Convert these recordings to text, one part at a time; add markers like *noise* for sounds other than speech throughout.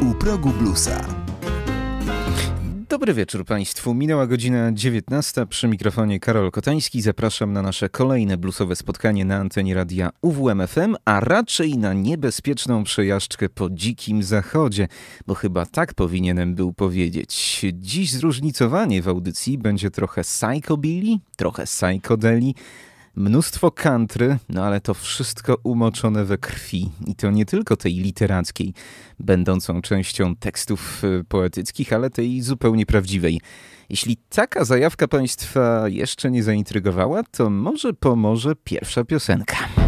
u progu bluesa. Dobry wieczór Państwu. Minęła godzina 19. Przy mikrofonie Karol Kotański. Zapraszam na nasze kolejne bluesowe spotkanie na antenie radia UWMFM, a raczej na niebezpieczną przejażdżkę po dzikim zachodzie, bo chyba tak powinienem był powiedzieć. Dziś zróżnicowanie w audycji będzie trochę psychobilly, trochę psychodeli, Mnóstwo country, no ale to wszystko umoczone we krwi. I to nie tylko tej literackiej, będącą częścią tekstów y, poetyckich, ale tej zupełnie prawdziwej. Jeśli taka zajawka Państwa jeszcze nie zaintrygowała, to może pomoże pierwsza piosenka.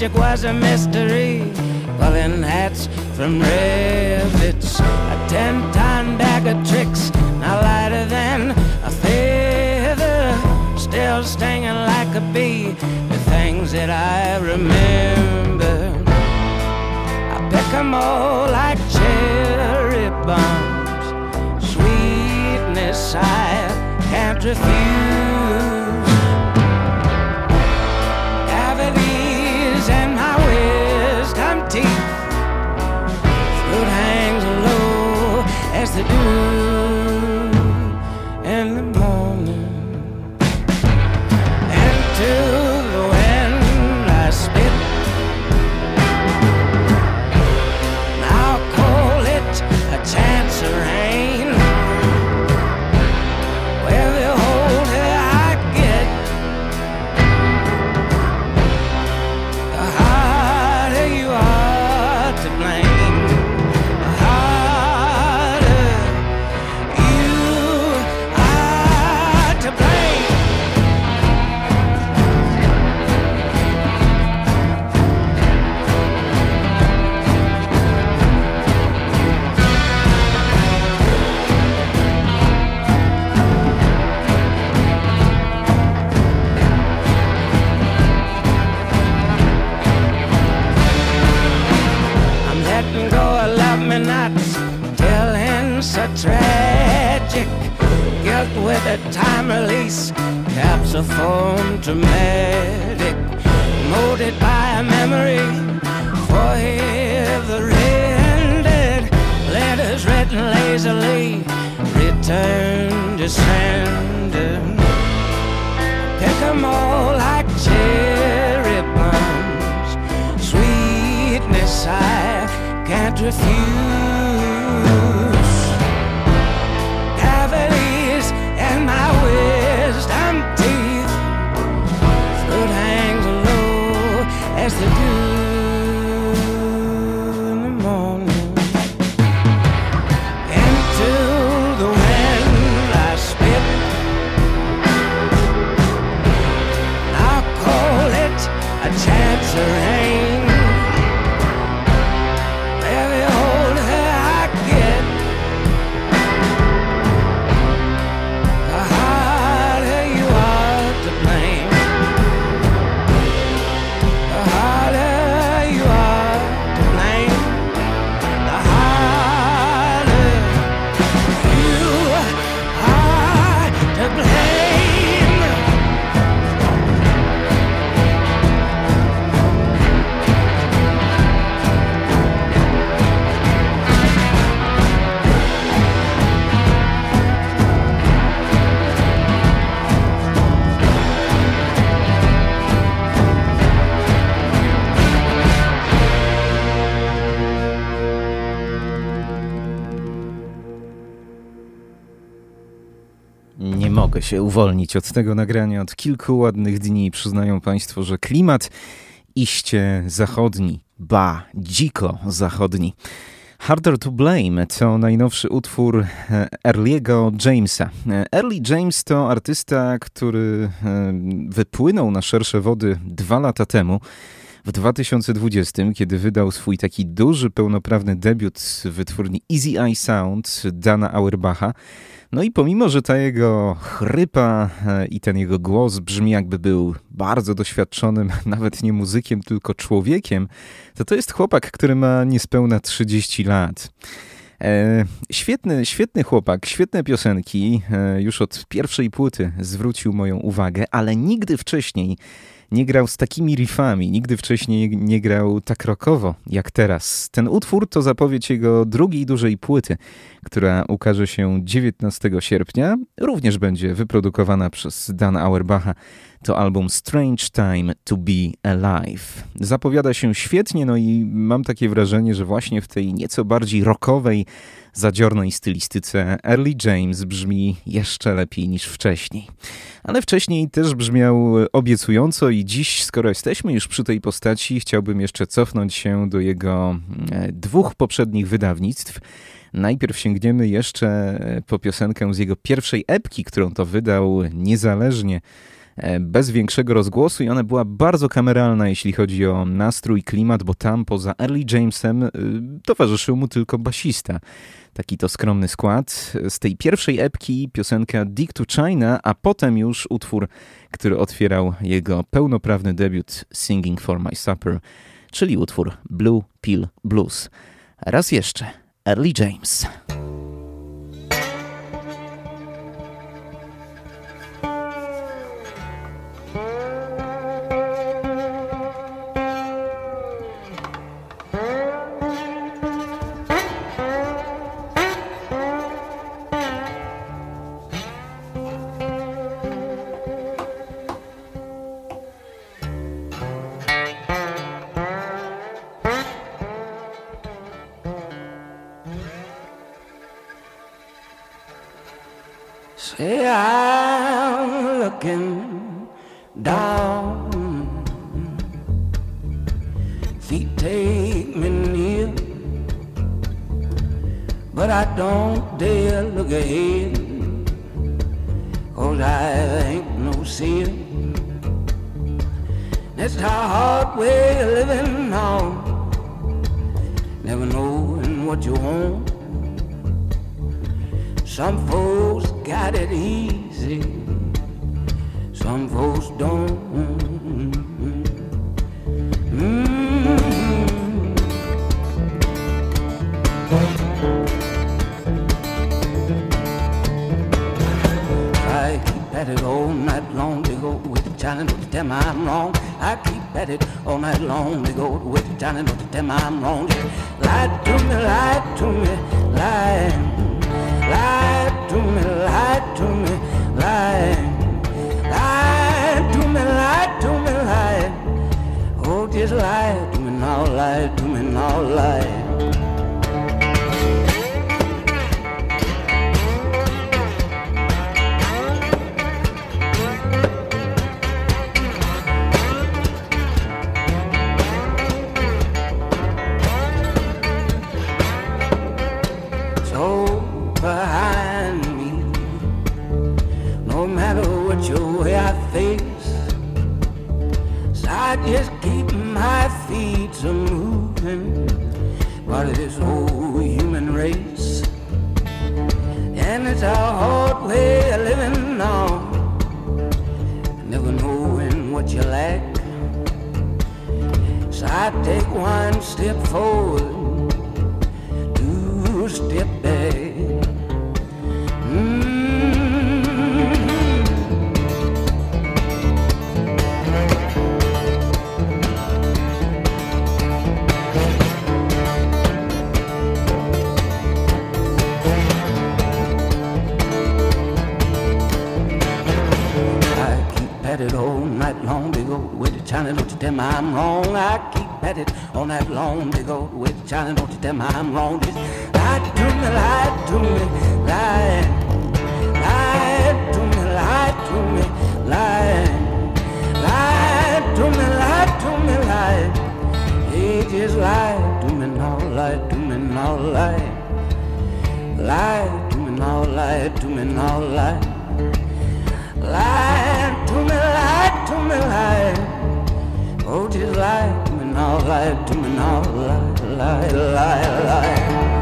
Magic was a mystery. Pulling hats from rivets. To treasure. Się uwolnić od tego nagrania od kilku ładnych dni. Przyznają Państwo, że klimat iście zachodni, ba, dziko zachodni. Harder to Blame to najnowszy utwór e, Early'ego Jamesa. E, Early James to artysta, który e, wypłynął na szersze wody dwa lata temu. W 2020, kiedy wydał swój taki duży, pełnoprawny debiut w wytwórni Easy Eye Sound Dana Auerbacha, no i pomimo, że ta jego chrypa e, i ten jego głos brzmi jakby był bardzo doświadczonym, *laughs* nawet nie muzykiem, tylko człowiekiem, to to jest chłopak, który ma niespełna 30 lat. E, świetny, świetny chłopak, świetne piosenki. E, już od pierwszej płyty zwrócił moją uwagę, ale nigdy wcześniej nie grał z takimi riffami, nigdy wcześniej nie grał tak rockowo jak teraz. Ten utwór to zapowiedź jego drugiej dużej płyty, która ukaże się 19 sierpnia. Również będzie wyprodukowana przez Dan Auerbacha. To album Strange Time to Be Alive. Zapowiada się świetnie, no i mam takie wrażenie, że właśnie w tej nieco bardziej rockowej, zadziornej stylistyce Early James brzmi jeszcze lepiej niż wcześniej. Ale wcześniej też brzmiał obiecująco i dziś, skoro jesteśmy już przy tej postaci, chciałbym jeszcze cofnąć się do jego e, dwóch poprzednich wydawnictw. Najpierw sięgniemy jeszcze po piosenkę z jego pierwszej epki, którą to wydał niezależnie E, bez większego rozgłosu i ona była bardzo kameralna, jeśli chodzi o nastrój, klimat, bo tam poza Early Jamesem towarzyszył mu tylko basista. Taki to skromny skład. Z tej pierwszej epki piosenka Dick to China, a potem już utwór, który otwierał jego pełnoprawny debiut Singing for My Supper, czyli utwór Blue Pill Blues. Raz jeszcze, Early James. what you want. Some folks got it easy, some folks don't. Mm. I keep at it all night long, to go with the challenge, tell me I'm wrong. I keep at it all night long. They go with the down and know that them I'm wrong. Yeah. Lie to me, lie to me, lie. Lie to me, lie to me, lie. Lie to me, lie to me, lie. Oh, just lie to me now, lie to me now, lie. this whole human race. And it's our hard way of living now. Never knowing what you lack. So I take one step forward at it all night long, big old way China, don't you tell me I'm wrong. I keep at it all night long, big old way China, don't you tell me I'm wrong. Just lie to me, lie to me, lie. Lie to me, lie to me, lie. Lie to me, lie to me, lie. Hey, just lie to me now, lie to me now, lie. Lie to me now, lie to me now, lie. Lie to me, lie to me, lie. Oh, just lie to me now, lie to me now, lie, lie, lie, lie.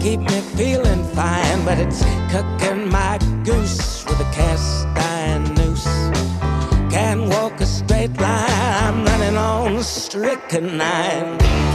keep me feeling fine, but it's cooking my goose with a cast iron noose. Can't walk a straight line, I'm running on strychnine.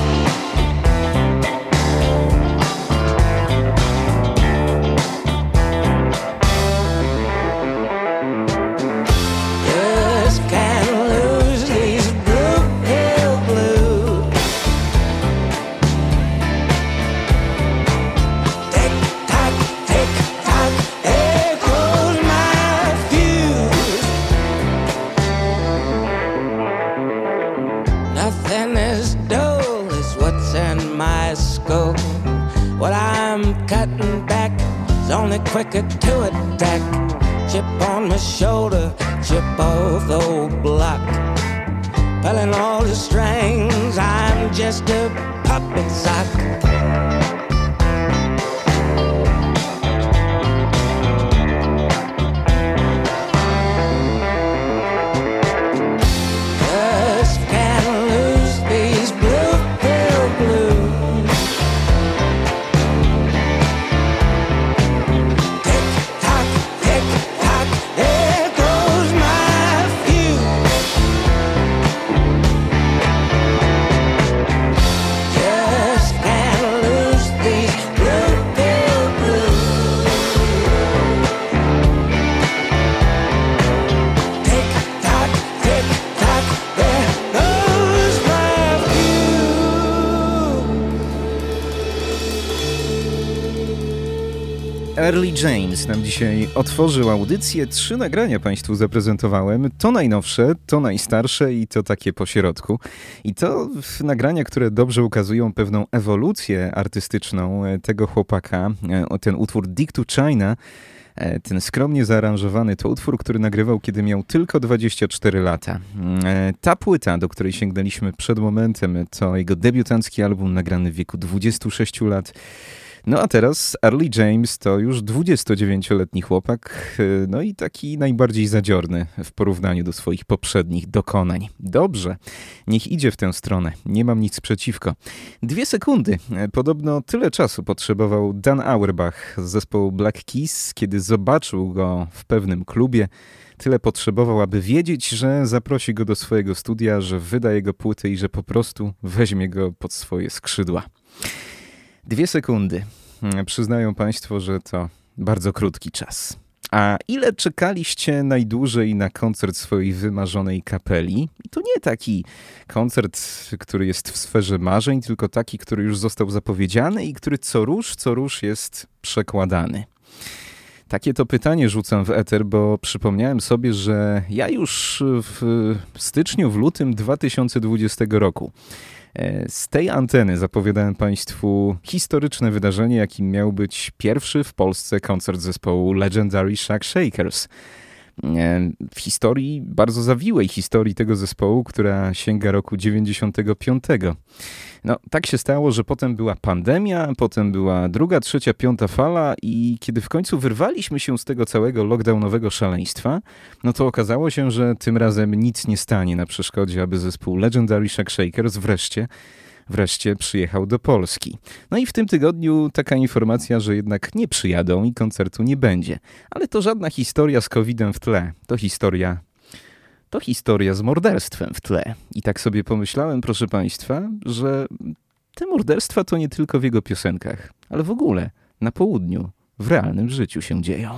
Early James nam dzisiaj otworzył audycję. Trzy nagrania Państwu zaprezentowałem. To najnowsze, to najstarsze i to takie pośrodku. I to nagrania, które dobrze ukazują pewną ewolucję artystyczną e, tego chłopaka. E, ten utwór Dick to China e, ten skromnie zaaranżowany to utwór, który nagrywał, kiedy miał tylko 24 lata. Ta płyta, do której sięgnęliśmy przed momentem, to jego debiutancki album nagrany w wieku 26 lat. No a teraz Early James to już 29-letni chłopak, y, no i taki najbardziej zadziorny w porównaniu do swoich poprzednich dokonań. Dobrze, niech idzie w tę stronę, nie mam nic przeciwko. Dwie sekundy, podobno tyle czasu potrzebował Dan Auerbach z zespołu Black Keys, kiedy zobaczył go w pewnym klubie. Tyle potrzebował, aby wiedzieć, że zaprosi go do swojego studia, że wyda jego płyty i że po prostu weźmie go pod swoje skrzydła. Dwie sekundy. Hmm, przyznają Państwo, że to bardzo krótki czas. A ile czekaliście najdłużej na koncert swojej wymarzonej kapeli? I to nie taki koncert, który jest w sferze marzeń, tylko taki, który już został zapowiedziany i który co rusz, co rusz jest przekładany. Takie to pytanie rzucam w eter, bo przypomniałem sobie, że ja już w styczniu, w lutym 2020 roku z tej anteny zapowiadałem Państwu historyczne wydarzenie, jakim miał być pierwszy w Polsce koncert zespołu Legendary Shack Shakers. E, w historii, bardzo zawiłej historii tego zespołu, która sięga roku 95. No, tak się stało, że potem była pandemia, potem była druga, trzecia, piąta fala i kiedy w końcu wyrwaliśmy się z tego całego lockdownowego szaleństwa, no to okazało się, że tym razem nic nie stanie na przeszkodzie, aby zespół Legendary Shack Shakers wreszcie wreszcie przyjechał do Polski. No i w tym tygodniu taka informacja, że jednak nie przyjadą i koncertu nie będzie. Ale to żadna historia z COVID-em w tle. To historia to historia z morderstwem w tle. I tak sobie pomyślałem, proszę Państwa, że te morderstwa to nie tylko w jego piosenkach, ale w ogóle na południu, w realnym życiu się dzieją.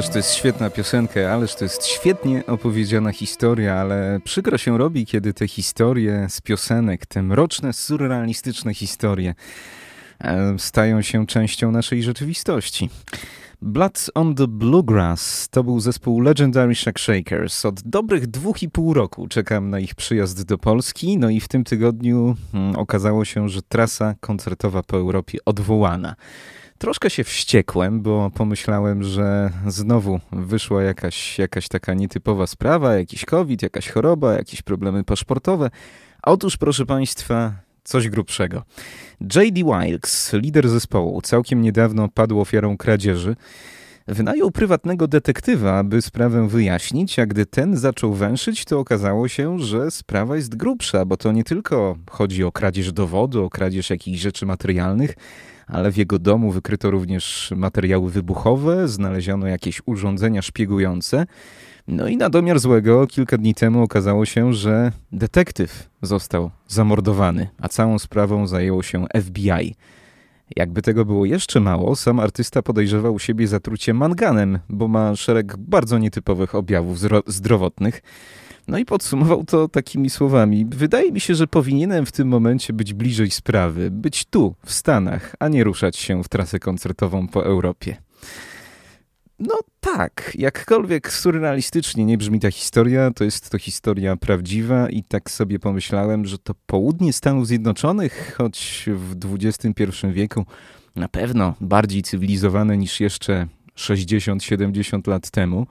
To jest świetna piosenka, ależ to jest świetnie opowiedziana historia, ale przykro się robi, kiedy te historie z piosenek, te mroczne, surrealistyczne historie e, stają się częścią naszej rzeczywistości. Blood on the Bluegrass to był zespół Legendary Shack Shakers. Od dobrych dwóch i pół roku czekam na ich przyjazd do Polski, no i w tym tygodniu hmm, okazało się, że trasa koncertowa po Europie odwołana. Troszkę się wściekłem, bo pomyślałem, że znowu wyszła jakaś, jakaś taka nietypowa sprawa, jakiś COVID, jakaś choroba, jakieś problemy paszportowe. Otóż, proszę Państwa, coś grubszego. J.D. Wilkes, lider zespołu, całkiem niedawno padł ofiarą kradzieży. Wynajął prywatnego detektywa, aby sprawę wyjaśnić, a gdy ten zaczął węszyć, to okazało się, że sprawa jest grubsza, bo to nie tylko chodzi o kradzież dowodu, o kradzież jakichś rzeczy materialnych, ale w jego domu wykryto również materiały wybuchowe, znaleziono jakieś urządzenia szpiegujące. No i na domiar złego kilka dni temu okazało się, że detektyw został zamordowany, a całą sprawą zajęło się FBI. Jakby tego było jeszcze mało, sam artysta podejrzewał siebie zatrucie manganem, bo ma szereg bardzo nietypowych objawów zdrowotnych. No i podsumował to takimi słowami: Wydaje mi się, że powinienem w tym momencie być bliżej sprawy, być tu, w Stanach, a nie ruszać się w trasę koncertową po Europie. No tak, jakkolwiek surrealistycznie nie brzmi ta historia, to jest to historia prawdziwa i tak sobie pomyślałem, że to południe Stanów Zjednoczonych, choć w XXI wieku na pewno bardziej cywilizowane niż jeszcze 60-70 lat temu,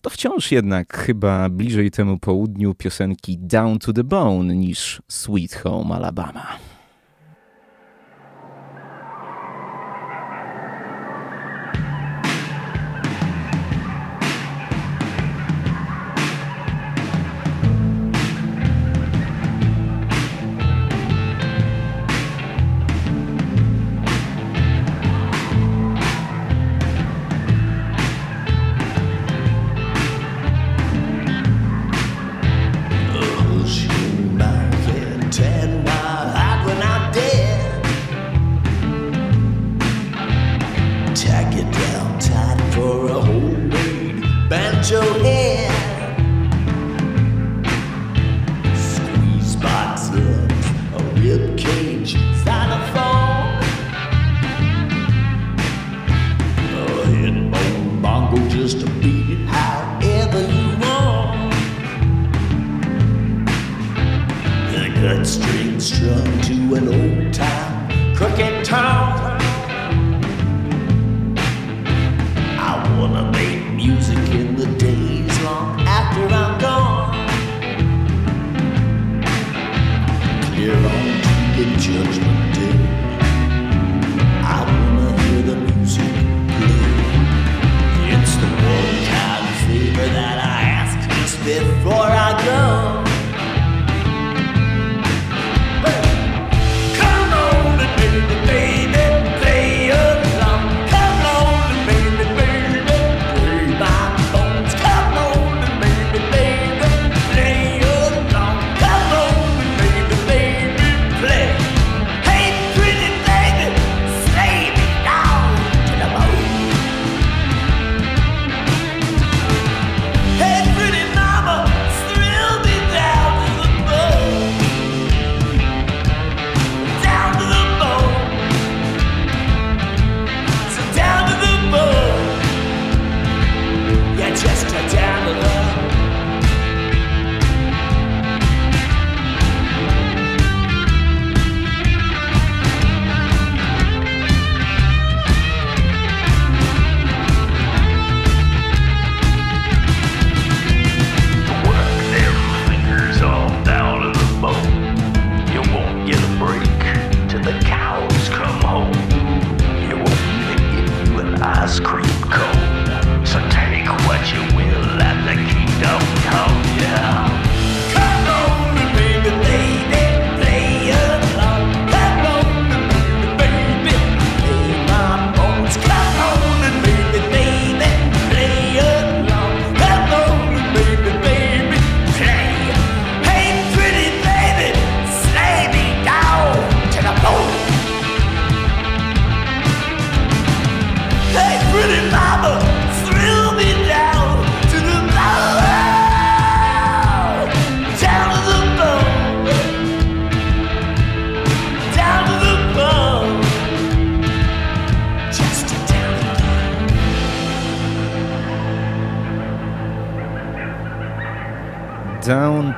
to wciąż jednak chyba bliżej temu południu piosenki Down to the Bone niż Sweet Home Alabama.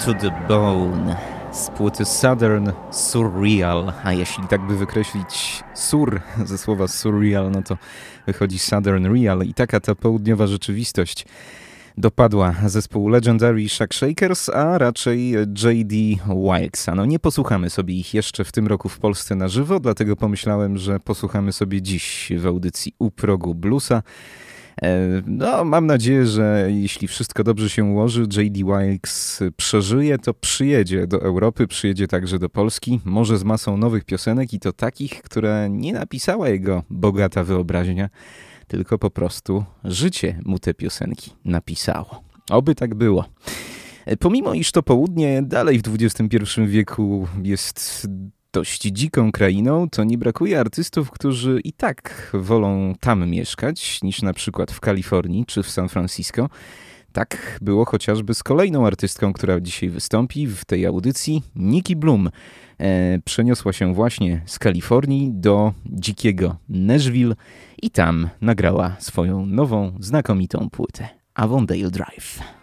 To the Bone z płyty Southern Surreal, a jeśli tak by wykreślić sur ze słowa surreal, no to wychodzi Southern Real i taka ta południowa rzeczywistość. dopadła zespołu Legendary Shack Shakers, a raczej J.D. Wilkesa. No nie posłuchamy sobie ich jeszcze w tym roku w Polsce na żywo, dlatego pomyślałem, że posłuchamy sobie dziś w audycji u progu bluesa. E, no, mam nadzieję, że jeśli wszystko dobrze się ułoży, J.D. Wilkes przeżyje, to przyjedzie do Europy, przyjedzie także do Polski, może z masą nowych piosenek i to takich, które nie napisała jego bogata wyobraźnia, tylko po prostu życie mu te piosenki napisało. Oby tak było. E, pomimo iż to południe dalej w XXI wieku jest dość dziką krainą, to nie brakuje artystów, którzy i tak wolą tam mieszkać niż na przykład w Kalifornii czy w San Francisco. Tak było chociażby z kolejną artystką, która dzisiaj wystąpi w tej audycji, Nikki Bloom. E, przeniosła się właśnie z Kalifornii do dzikiego Nashville i tam nagrała swoją nową, znakomitą płytę Avondale Drive.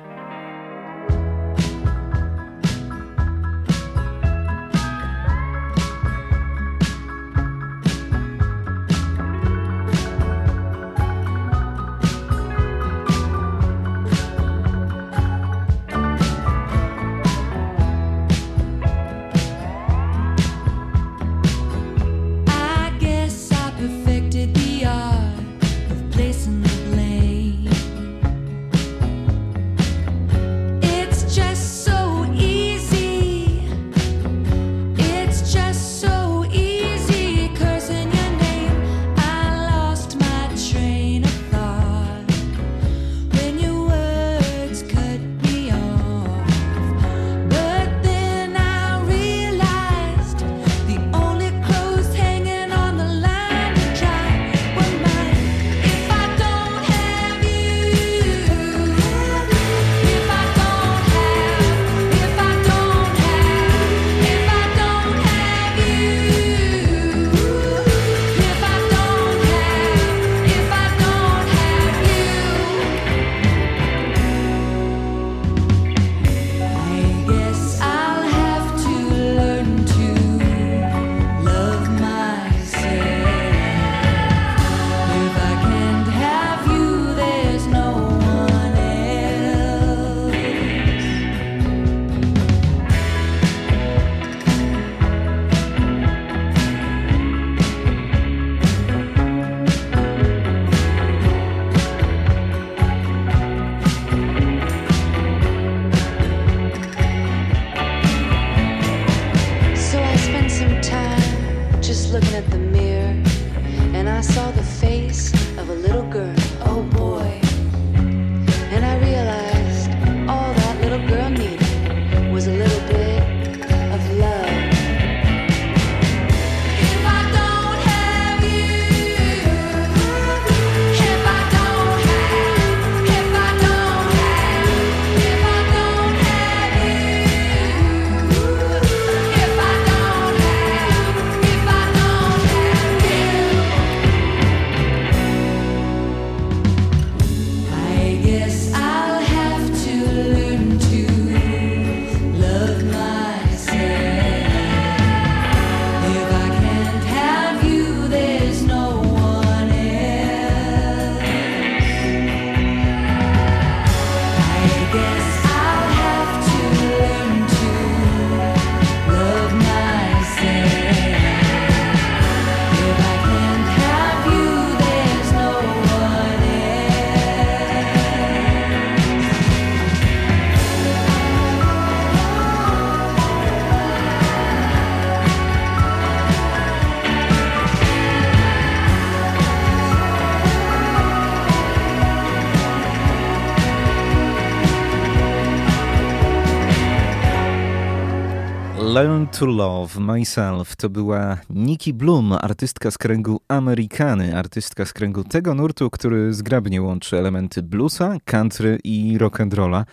Learn to Love Myself to była Nikki Bloom, artystka z kręgu Amerykany, artystka z kręgu tego nurtu, który zgrabnie łączy elementy bluesa, country i rock'n'rolla.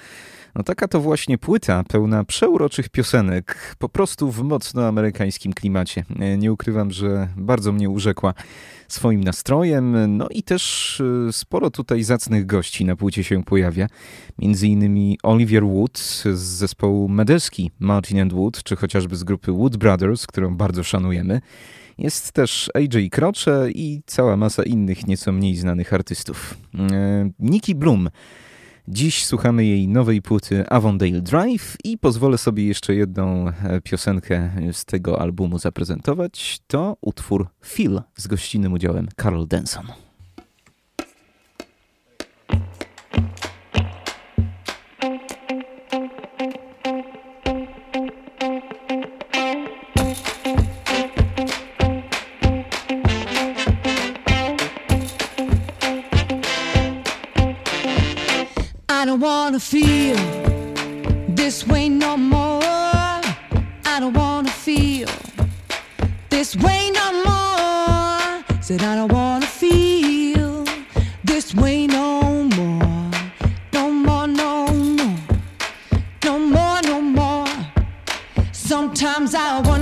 No taka to właśnie płyta pełna przeuroczych piosenek, po prostu w mocno amerykańskim klimacie. Nie ukrywam, że bardzo mnie urzekła swoim nastrojem. No i też y, sporo tutaj zacnych gości na płycie się pojawia. Między innymi Oliver Wood z zespołu Medeski Martin and Wood, czy chociażby z grupy Wood Brothers, którą bardzo szanujemy. Jest też AJ Croce i cała masa innych nieco mniej znanych artystów. Y, Nikki Bloom Dziś słuchamy jej nowej płyty Avondale Drive i pozwolę sobie jeszcze jedną e, piosenkę z tego albumu zaprezentować. To utwór Phil z gościnnym udziałem Carol Denson. Don't wanna feel this way no more. I don't wanna feel this way no more. Said I don't wanna feel this way no more. No more, no more. No more, no more. Sometimes I wonder,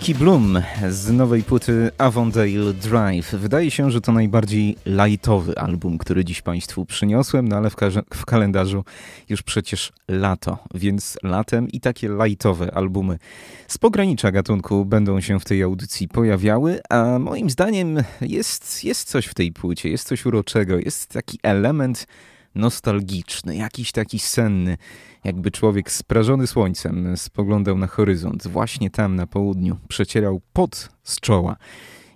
Nicky Bloom z nowej płyty Avondale Drive. Wydaje się, że to najbardziej lightowy album, który dziś Państwu przyniosłem, no ale w, ka- w kalendarzu już przecież lato, więc latem i takie lightowe albumy z pogranicza gatunku będą się w tej audycji pojawiały, a moim zdaniem jest, jest coś w tej płycie, jest coś uroczego, jest taki element nostalgiczny, jakiś taki senny, jakby człowiek sprażony słońcem spoglądał na horyzont, właśnie tam na południu, przecierał pot z czoła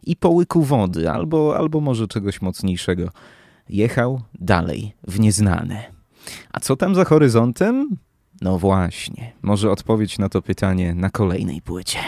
i po łyku wody, albo, albo może czegoś mocniejszego. Jechał dalej, w nieznane. A co tam za horyzontem? No właśnie, może odpowiedź na to pytanie na kolejnej płycie.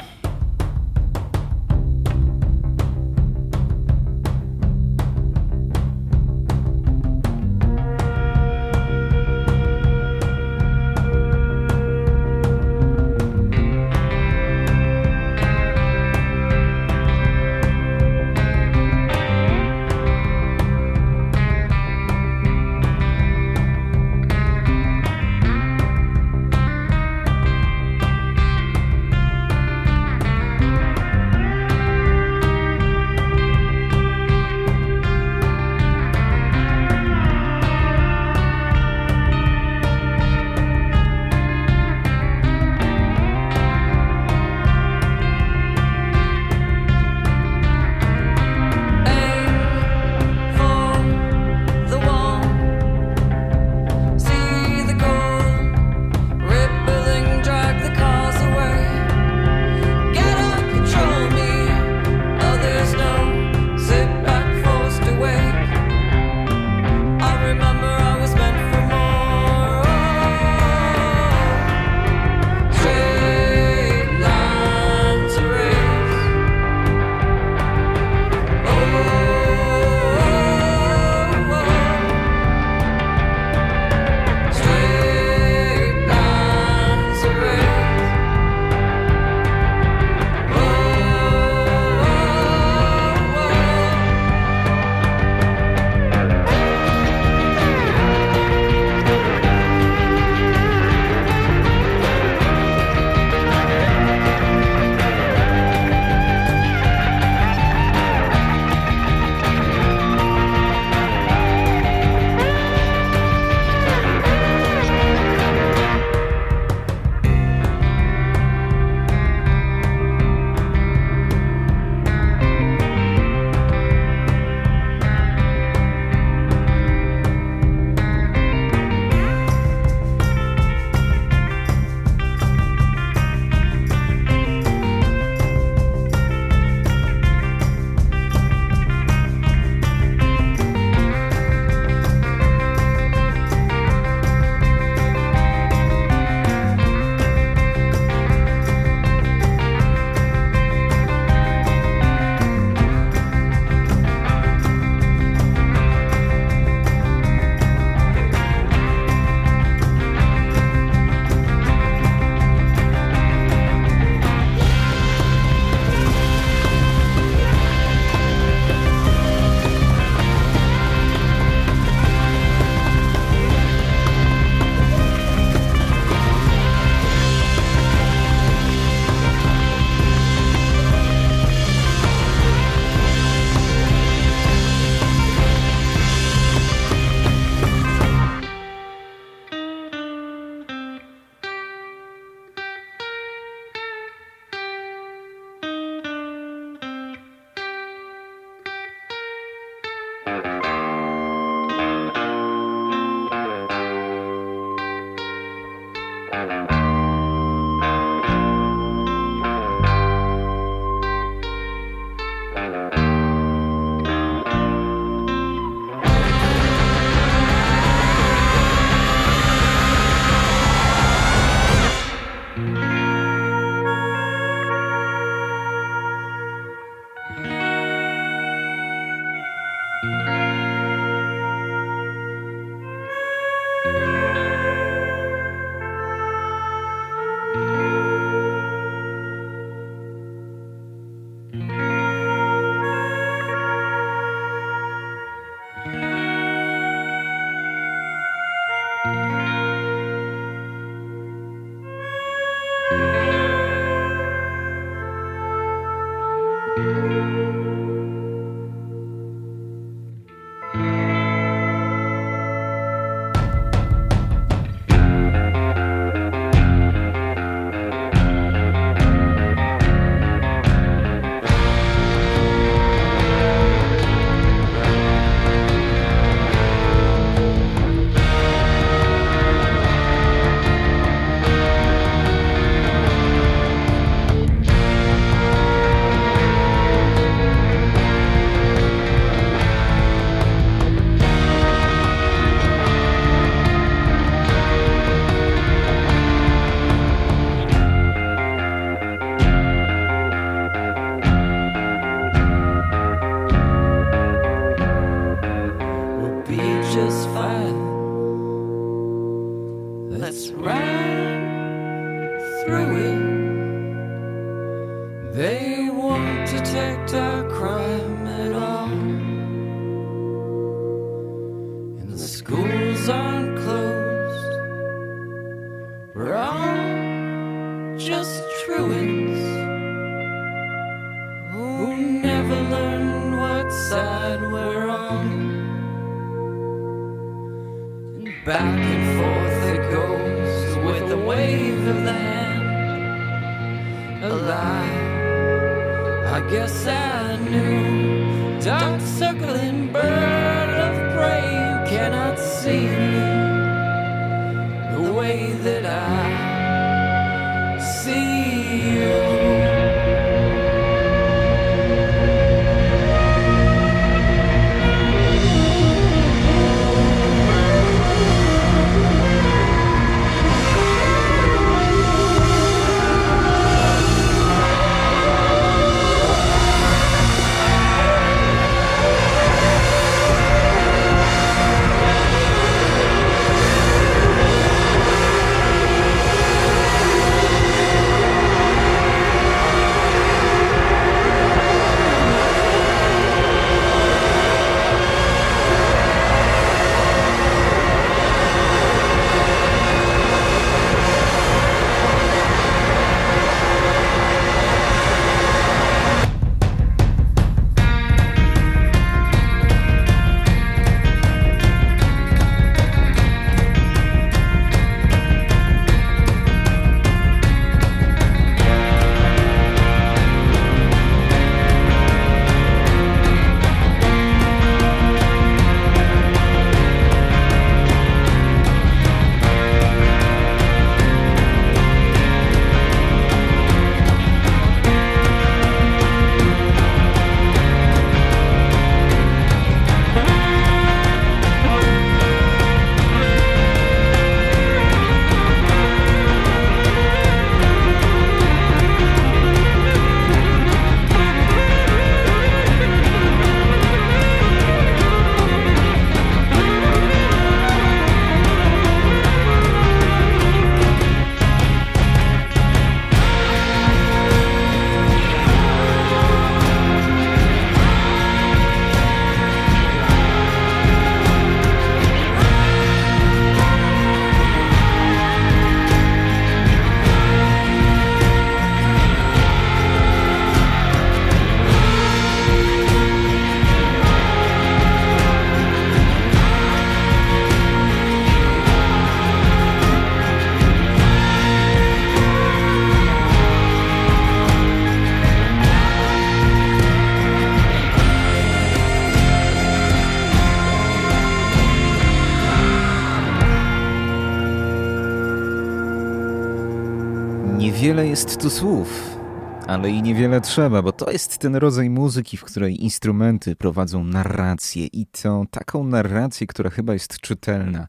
Jest tu słów, ale i niewiele trzeba, bo to jest ten rodzaj muzyki, w której instrumenty prowadzą narrację i to taką narrację, która chyba jest czytelna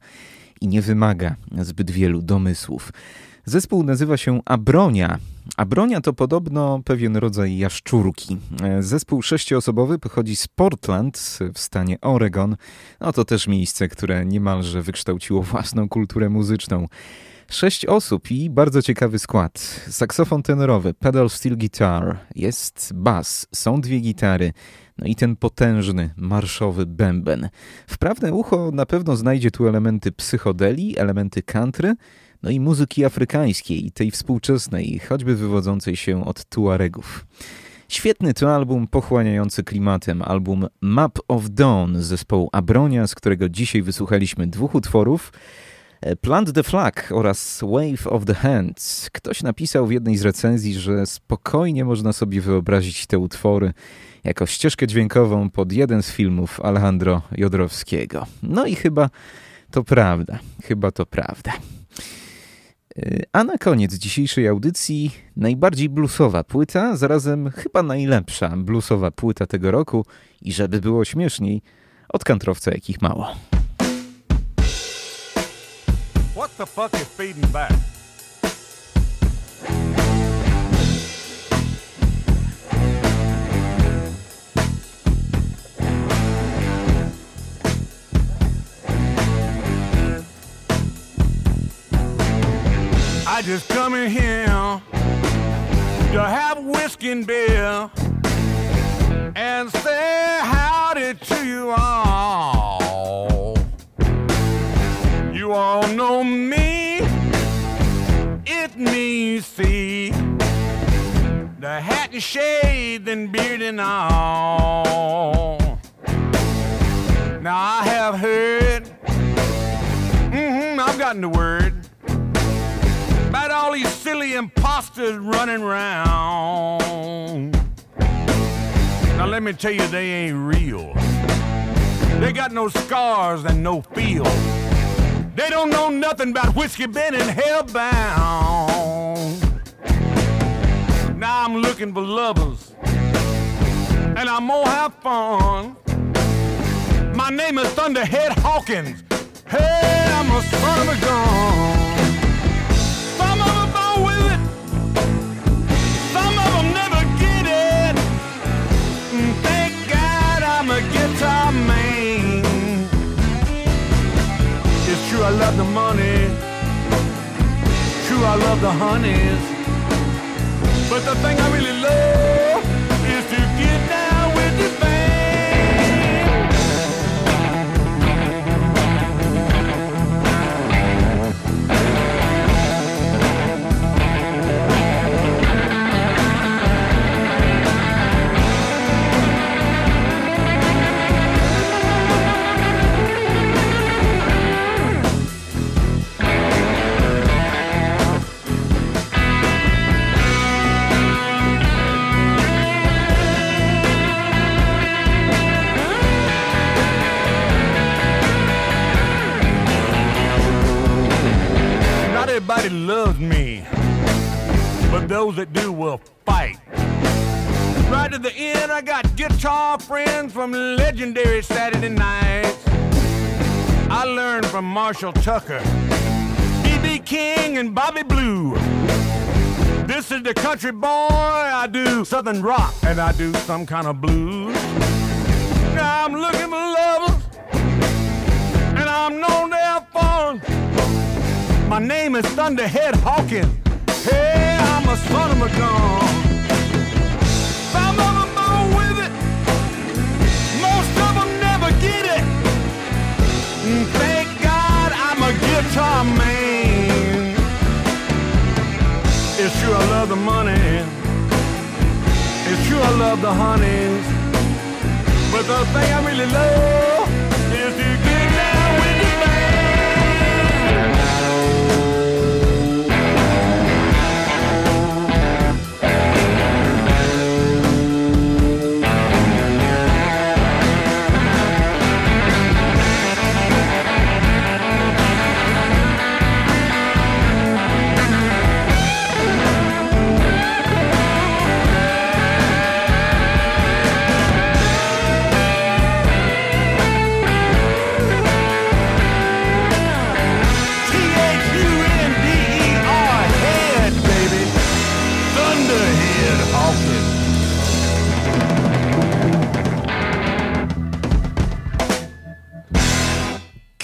i nie wymaga zbyt wielu domysłów. Zespół nazywa się Abronia. Abronia to podobno pewien rodzaj jaszczurki. Zespół sześcioosobowy pochodzi z Portland w stanie Oregon. No to też miejsce, które niemalże wykształciło własną kulturę muzyczną. Sześć osób i bardzo ciekawy skład. Saksofon tenorowy, pedal steel guitar, jest bas, są dwie gitary, no i ten potężny, marszowy bęben. Wprawne ucho na pewno znajdzie tu elementy psychodeli, elementy country, no i muzyki afrykańskiej, tej współczesnej, choćby wywodzącej się od Tuaregów. Świetny to album pochłaniający klimatem, album Map of Dawn zespołu Abronia, z którego dzisiaj wysłuchaliśmy dwóch utworów. Plant the Flag oraz Wave of the Hands. Ktoś napisał w jednej z recenzji, że spokojnie można sobie wyobrazić te utwory jako ścieżkę dźwiękową pod jeden z filmów Alejandro Jodrowskiego. No i chyba to prawda, chyba to prawda. A na koniec dzisiejszej audycji najbardziej bluesowa płyta, zarazem chyba najlepsza bluesowa płyta tego roku i żeby było śmieszniej, od kantrowca jakich mało. What the fuck is feeding back? I just coming here to have whiskey and beer and say howdy to you all. Shade and beard and all. Now I have heard, mm-hmm, I've gotten the word about all these silly imposters running. Now let me tell you, they ain't real. They got no scars and no feel. They don't know nothing about whiskey been in hellbound. I'm looking for lovers, and I'm gonna have fun. My name is Thunderhead Hawkins. Hey, I'm a son of a gun. Some of them born with it. Some of them never get it. Mm, Thank God I'm a guitar man. It's true I love the money. True I love the honeys. But the thing I really love those that do will fight. Right to the end, I got guitar friends from legendary Saturday nights. I learned from Marshall Tucker, B.B. King, and Bobby Blue. This is the country boy. I do southern rock and I do some kind of blues. Now I'm looking for lovers, and I'm known have fun. My name is Thunderhead Hawkins. Hey, I'm a son of a gun. Some born with it. Most of them never get it. Mm, Thank God I'm a guitar man. It's true I love the money. It's true I love the honeys. But the thing I really love is to get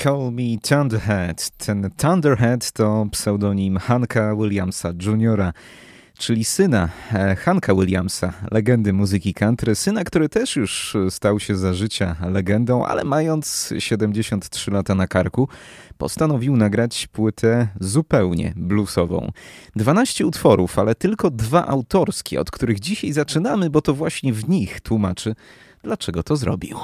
Call Me Thunderhead. Ten Thunderhead to pseudonim Hanka Williamsa Jr., czyli syna e, Hanka Williamsa, legendy muzyki country. Syna, który też już stał się za życia legendą, ale mając 73 lata na karku, postanowił nagrać płytę zupełnie bluesową. 12 utworów, ale tylko dwa autorskie, od których dzisiaj zaczynamy, bo to właśnie w nich tłumaczy, dlaczego to zrobił.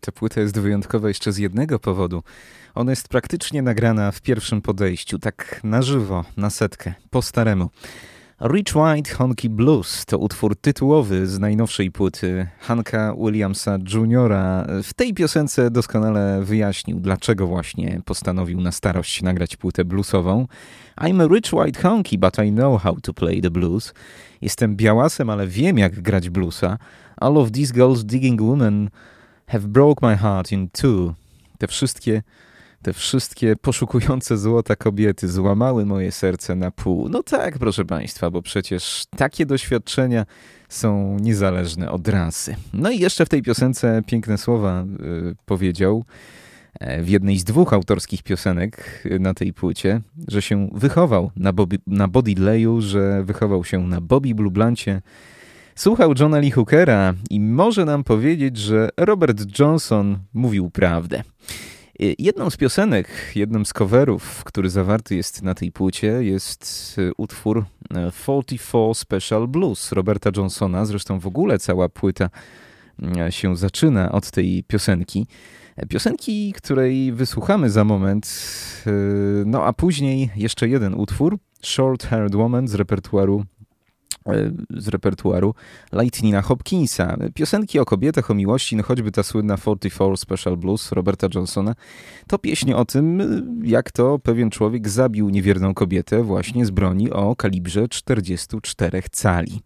Ta płyta jest wyjątkowa jeszcze z jednego powodu. Ona jest praktycznie nagrana w pierwszym podejściu, tak na żywo, na setkę, po staremu. Rich White Honky Blues to utwór tytułowy z najnowszej płyty Hanka Williamsa Jr. W tej piosence doskonale wyjaśnił, dlaczego właśnie postanowił na starość nagrać płytę bluesową. I'm a rich white honky, but I know how to play the blues. Jestem białasem, ale wiem jak grać bluesa. All of these girls digging women have broke my heart in two. Te wszystkie, te wszystkie poszukujące złota kobiety złamały moje serce na pół. No tak, proszę Państwa, bo przecież takie doświadczenia są niezależne od rasy. No i jeszcze w tej piosence piękne słowa y, powiedział e, w jednej z dwóch autorskich piosenek y, na tej płycie, że się wychował na, Bobby, na Body Layu, że wychował się na Bobby Blue Blancie, Słuchał Johna Lee Hookera i może nam powiedzieć, że Robert Johnson mówił prawdę. Y, Jedną z piosenek, jednym z coverów, który zawarty jest na tej płycie, jest y, utwór y, 44 Special Blues Roberta Johnsona. Zresztą w ogóle cała płyta y, się zaczyna od tej piosenki. Piosenki, której wysłuchamy za moment, y, no a później jeszcze jeden utwór, Short Haired Woman z repertuaru z repertuaru Lightnina Hopkinsa. Piosenki o kobietach, o miłości, no choćby ta słynna 44 Special Blues Roberta Johnsona, to pieśń o tym, jak to pewien człowiek zabił niewierną kobietę właśnie z broni o kalibrze 44 cali.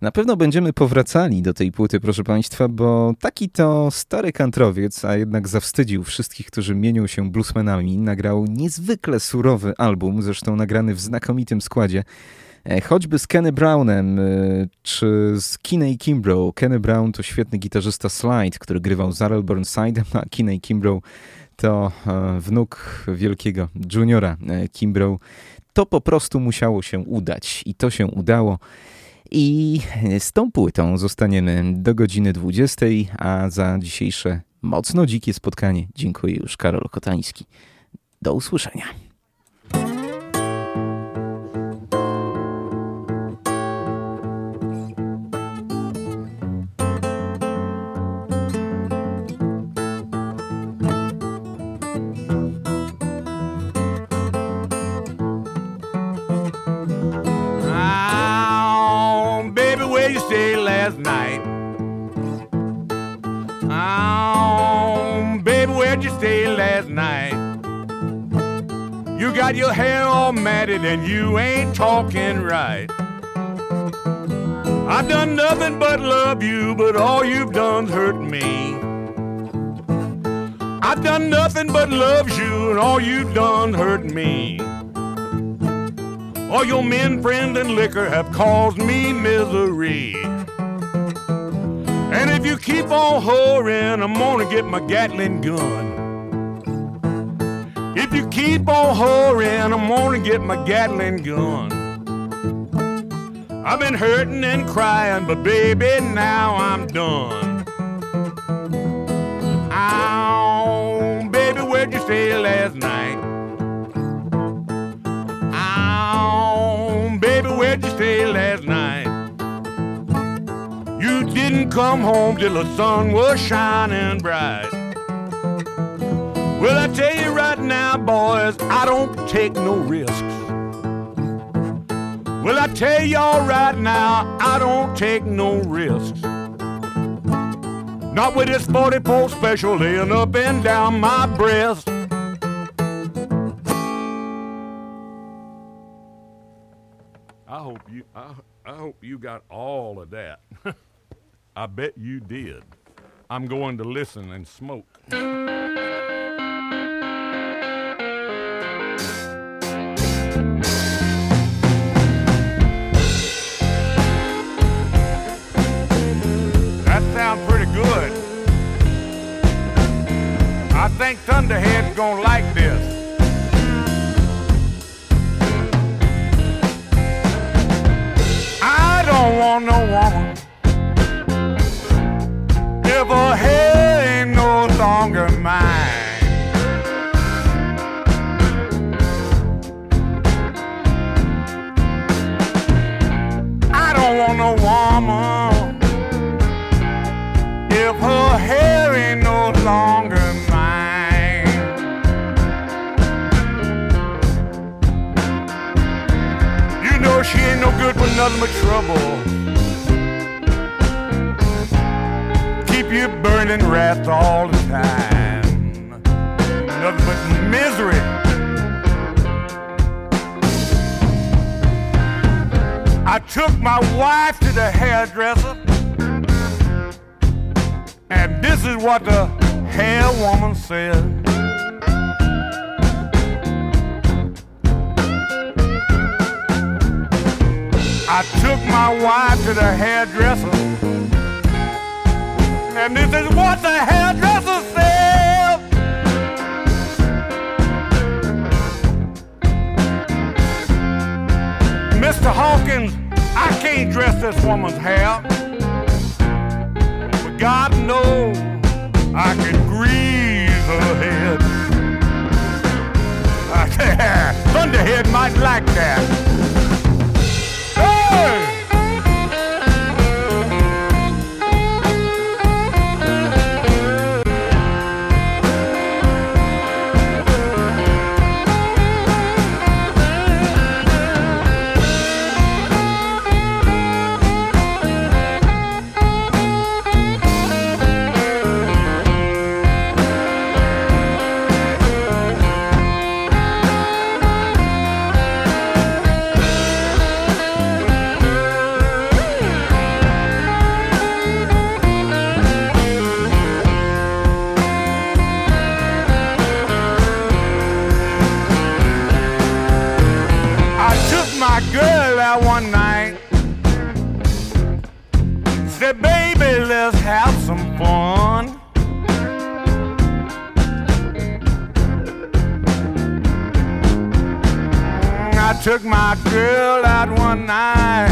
Na pewno będziemy powracali do tej płyty, proszę Państwa, bo taki to stary kantrowiec, a jednak zawstydził wszystkich, którzy mienią się bluesmenami, nagrał niezwykle surowy album, zresztą nagrany w znakomitym składzie, E, Choćby z Kenny Brownem, e, czy z Kinney Kimbrough. Kenny Brown to świetny gitarzysta slide, który grywał z Arrel Burnside'em, a Kinney Kimbrough to e, wnuk wielkiego juniora e, Kimbrough. To po prostu musiało się udać i to się udało. I z tą płytą zostaniemy do godziny 20, a za dzisiejsze mocno dzikie spotkanie dziękuję już Karol Kotański. Do usłyszenia. Last night? Oh, baby, where'd you stay last night? You got your hair all matted and you ain't talking right. I've done nothing but love you, but all you've done's hurt me. I've done nothing but love you, and all you've done hurt me. All your men, friends, and liquor have caused me misery. And if you keep on whoring, I'm gonna get my Gatling gun. If you keep on whoring, I'm gonna get my Gatling gun. I've been hurting and crying, but baby, now I'm done. Come home till the sun was shining bright. Well, I tell you right now, boys, I don't take no risks. Well, I tell y'all right now, I don't take no risks. Not with this 44 special laying up and down my breast. I hope you I, I hope you got all of that. *laughs* I bet you did. I'm going to listen and smoke. That sounds pretty good. I think Thunderhead's gonna like this. I don't want no woman if her hair ain't no longer mine. I don't want no woman if her hair ain't no longer mine. You know she ain't no good for nothing but trouble. Keep you burning wrath all the time. Nothing but misery. I took my wife to the hairdresser. And this is what the hair woman said. I took my wife to the hairdresser. And this is what the hairdresser said. Mr. Hawkins, I can't dress this woman's hair. But God knows I can grease her head. *laughs* Thunderhead might like that. Took my girl out one night.